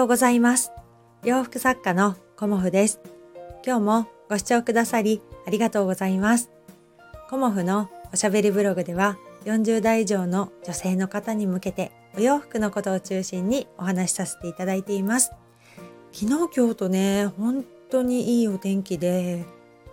ようございます。洋服作家のコモフです。今日もご視聴くださりありがとうございます。コモフのおしゃべりブログでは40代以上の女性の方に向けてお洋服のことを中心にお話しさせていただいています。昨日今日とね、本当にいいお天気で、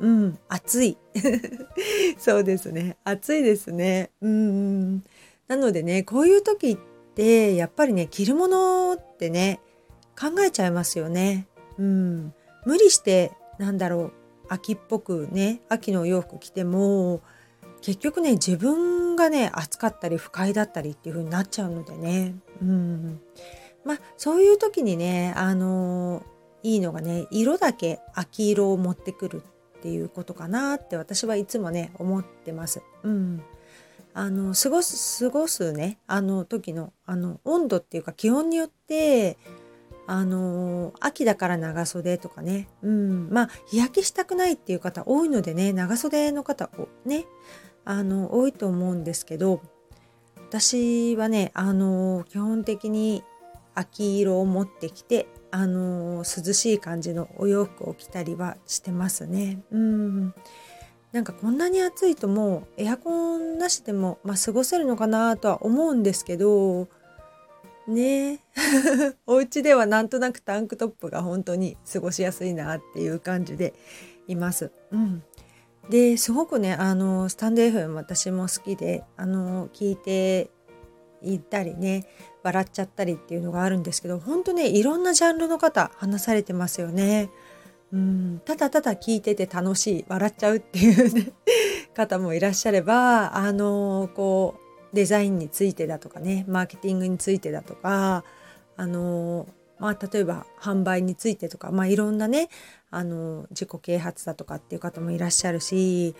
うん、暑い。そうですね。暑いですね。うん。なのでね、こういう時って、やっぱりね、着るものってね、考えちゃいますよね。うん。無理して、なんだろう、秋っぽくね、秋のお洋服着ても、結局ね、自分がね、暑かったり不快だったりっていう風になっちゃうのでね。うん。まあ、そういう時にね、あのいいのがね、色だけ秋色を持ってくるっていうことかなって私はいつもね、思ってます。うん。あの、過ごす、過ごすね、あの時の、あの、温度っていうか気温によって、あの、秋だから長袖とかね、うん、まあ、日焼けしたくないっていう方多いのでね、長袖の方、ね、あの、多いと思うんですけど、私はね、あの、基本的に秋色を持ってきて、あの、涼しい感じのお洋服を着たりはしてますね。うん。なんかこんなに暑いともうエアコンなしでも、まあ、過ごせるのかなとは思うんですけどね お家ではなんとなくタンクトップが本当に過ごしやすいなっていう感じでいます。うん、ですごくねあのスタンド FM 私も好きであの聞いていたりね笑っちゃったりっていうのがあるんですけど本当ねいろんなジャンルの方話されてますよね。うん、ただただ聞いてて楽しい笑っちゃうっていうね方もいらっしゃればあのこうデザインについてだとかねマーケティングについてだとかあのまあ例えば販売についてとかまあいろんなねあの自己啓発だとかっていう方もいらっしゃるし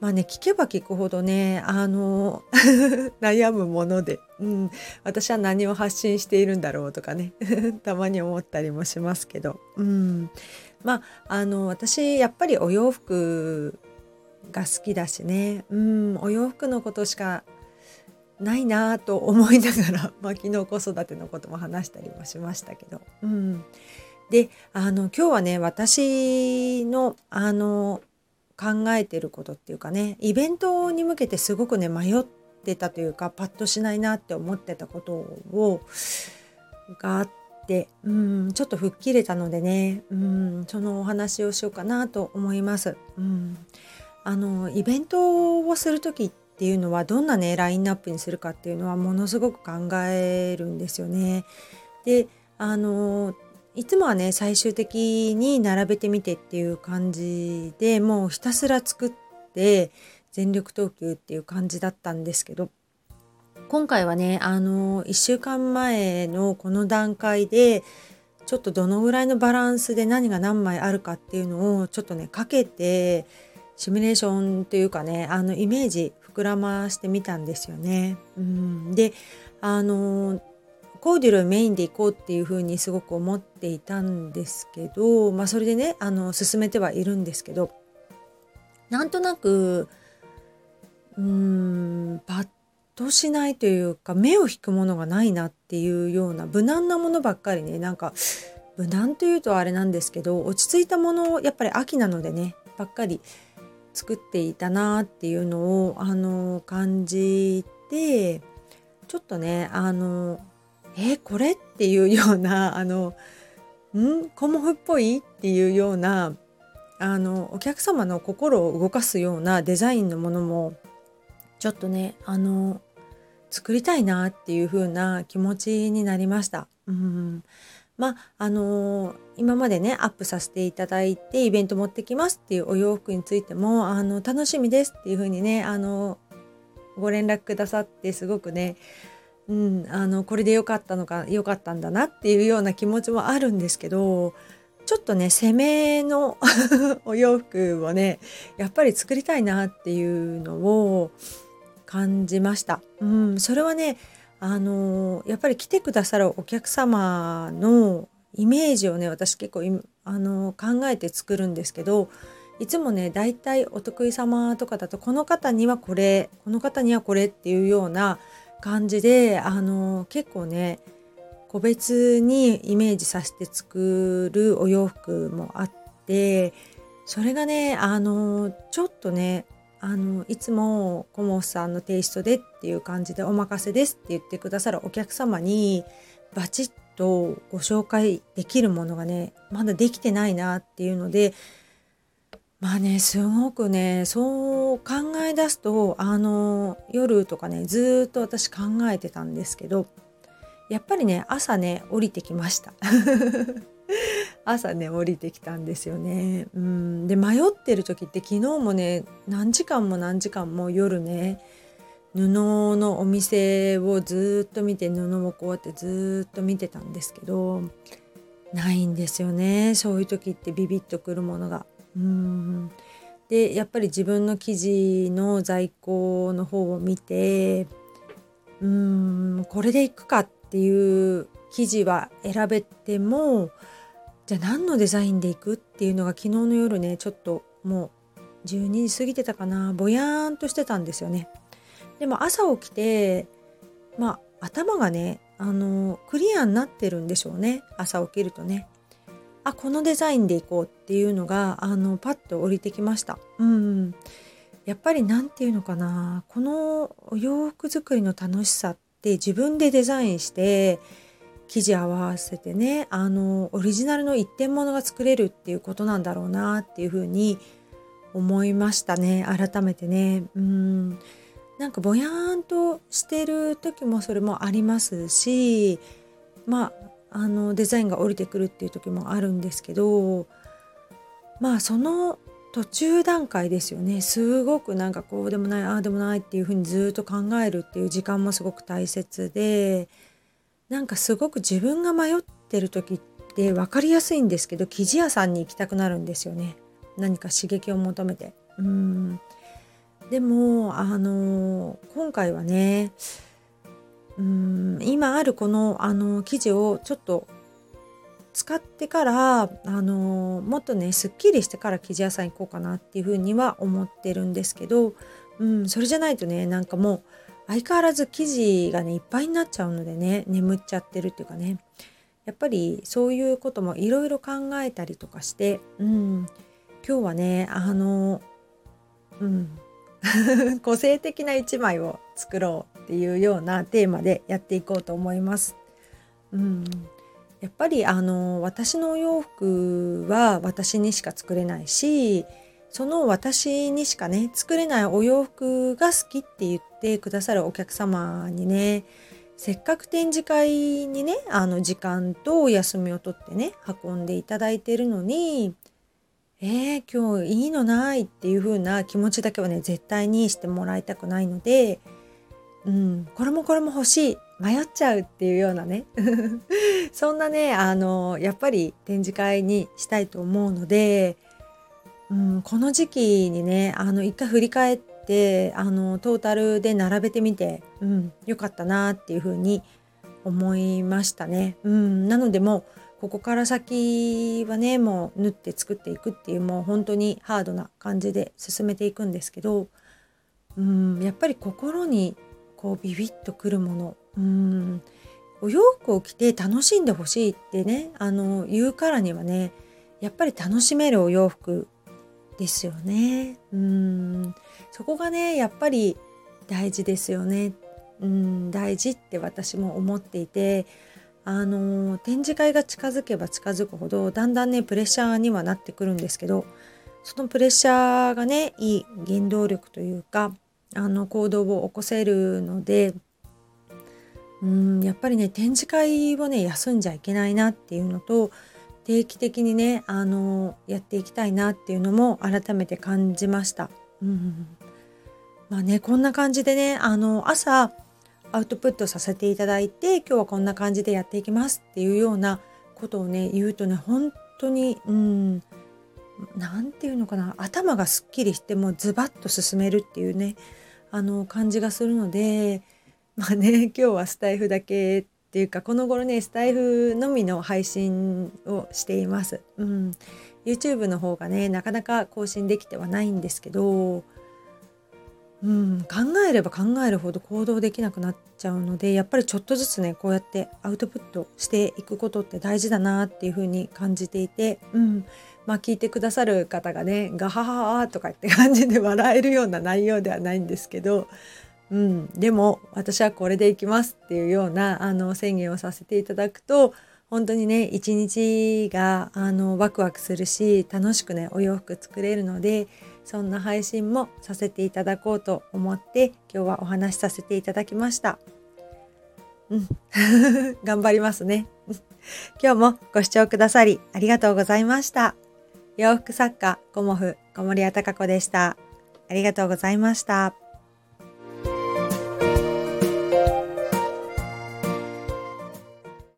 まあね聞けば聞くほどねあの 悩むもので、うん、私は何を発信しているんだろうとかね たまに思ったりもしますけど、うん、まああの私やっぱりお洋服が好きだしね、うん、お洋服のことしかないなと思いながら、まあ、昨日子育てのことも話したりもしましたけど、うん、であの今日はね私のあの考えてることっていうかねイベントに向けてすごくね迷ってたというかパッとしないなって思ってたことをがあって、うん、ちょっと吹っ切れたのでね、うん、そのお話をしようかなと思います。うん、あのイベントをする時ってっていうのはどんなねラインナップにするかっていうのはものすごく考えるんですよね。であのいつもはね最終的に並べてみてっていう感じでもうひたすら作って全力投球っていう感じだったんですけど今回はねあの1週間前のこの段階でちょっとどのぐらいのバランスで何が何枚あるかっていうのをちょっとねかけてシミュレーションというかねあのイメージ膨らましてみたんですよね。うん、であのコーデュロイメインでいこうっていうふうにすごく思っていたんですけど、まあ、それでねあの進めてはいるんですけどなんとなくうーんパッとしないというか目を引くものがないなっていうような無難なものばっかりねなんか無難というとあれなんですけど落ち着いたものをやっぱり秋なのでねばっかり作っていたなっていうのをあの感じてちょっとねあのえこれっていうような あのん？コモフっぽい？っていうようなあのお客様の心を動かすようなデザインのものもちょっとねあの作りたいなっていう風な気持ちになりました。うん。まああの今までねアップさせていただいてイベント持ってきますっていうお洋服についてもあの楽しみですっていう風にねあのご連絡くださってすごくねうん、あのこれで良かったのか良かったんだなっていうような気持ちもあるんですけどちょっとね攻めの お洋服をねやっぱり作りたいなっていうのを感じました。うん、それはねあのやっぱり来てくださるお客様のイメージをね私結構あの考えて作るんですけどいつもね大体お得意様とかだとこの方にはこれこの方にはこれっていうような感じであの結構ね個別にイメージさせて作るお洋服もあってそれがねあのちょっとねあのいつもコモフさんのテイストでっていう感じでお任せですって言ってくださるお客様にバチッとご紹介できるものがねまだできてないなっていうのでまあねすごくねそう考え出すとあの夜とかねずっと私考えてたんですけどやっぱりね朝ね降りてきました。朝ね降りてきたんですよね。うんで迷ってる時って昨日もね何時間も何時間も夜ね布のお店をずっと見て布をこうやってずっと見てたんですけどないんですよねそういう時ってビビッとくるものが。うんでやっぱり自分の生地の在庫の方を見てうんこれでいくかっていう生地は選べてもじゃあ何のデザインでいくっていうのが昨日の夜ねちょっともう12時過ぎてたかなぼやーんとしてたんですよね。でも朝起きてまあ頭がねあのクリアになってるんでしょうね朝起きるとね。あこのデザインでいこうっていうのがあのパッと降りてきました。うん、やっぱり何て言うのかなこの洋服作りの楽しさって自分でデザインして生地合わせてねあのオリジナルの一点物が作れるっていうことなんだろうなっていうふうに思いましたね。改めてね。うん。なんかぼやーんとしてる時もそれもありますしまああのデザインが降りてくるっていう時もあるんですけどまあその途中段階ですよね。すごくなんかこうでもないああでもないっていうふうにずっと考えるっていう時間もすごく大切でなんかすごく自分が迷ってる時って分かりやすいんですけど生地屋さんに行きたくなるんですよね。何か刺激を求めて。うん。でもあの今回はねうん今あるこのあの生地をちょっと使ってからあのもっとねすっきりしてから生地屋さん行こうかなっていうふうには思ってるんですけど、うん、それじゃないとねなんかもう相変わらず生地がねいっぱいになっちゃうのでね眠っちゃってるっていうかねやっぱりそういうこともいろいろ考えたりとかして、うん、今日はねあのうん 個性的な一枚を作ろうっていうようなテーマでやっていこうと思います。うん、やっぱりあの私のお洋服は私にしか作れないしその私にしかね作れないお洋服が好きって言ってくださるお客様にねせっかく展示会にねあの時間とお休みを取ってね運んでいただいてるのにえー、今日いいのないっていう風な気持ちだけはね絶対にしてもらいたくないので、うん、これもこれも欲しい迷っちゃうっていうようなね そんなねあのやっぱり展示会にしたいと思うのでうん、この時期にねあの一回振り返ってあのトータルで並べてみて、うん、よかったなっていうふうに思いましたね。うん、なのでもうここから先はねもう縫って作っていくっていうもう本当にハードな感じで進めていくんですけど、うん、やっぱり心にこうビビッとくるもの、うん、お洋服を着て楽しんでほしいってねあの言うからにはねやっぱり楽しめるお洋服ですよね。うんそこがねやっぱり大事ですよね。うん大事って私も思っていてあの展示会が近づけば近づくほどだんだんねプレッシャーにはなってくるんですけどそのプレッシャーがねいい原動力というかあの行動を起こせるのでうんやっぱりね展示会をね休んじゃいけないなっていうのと定期的にねあのやっていきたいなっていうのも改めて感じました。うん、まあねこんな感じでねあの朝アウトプットさせていただいて今日はこんな感じでやっていきますっていうようなことをね言うとね本当にうん何て言うのかな頭がすっきりしてもうズバッと進めるっていうねあの感じがするのでまあね今日はスタイフだけっていうかこの頃ねスタイフのみの配信をしています。うん、YouTube の方がねなかなか更新できてはないんですけどうん、考えれば考えるほど行動できなくなっちゃうのでやっぱりちょっとずつねこうやってアウトプットしていくことって大事だなっていうふうに感じていて、うん、まあ聞いてくださる方がねガハハハとかって感じで笑えるような内容ではないんですけど、うん、でも私はこれでいきますっていうようなあの宣言をさせていただくと本当にね一日があのワクワクするし楽しくねお洋服作れるのでそんな配信もさせていただこうと思って今日はお話しさせていただきました。うん、頑張りますね。今日もご視聴くださりありがとうございました。洋服作家、コモフ、小森屋隆子でした。ありがとうございました。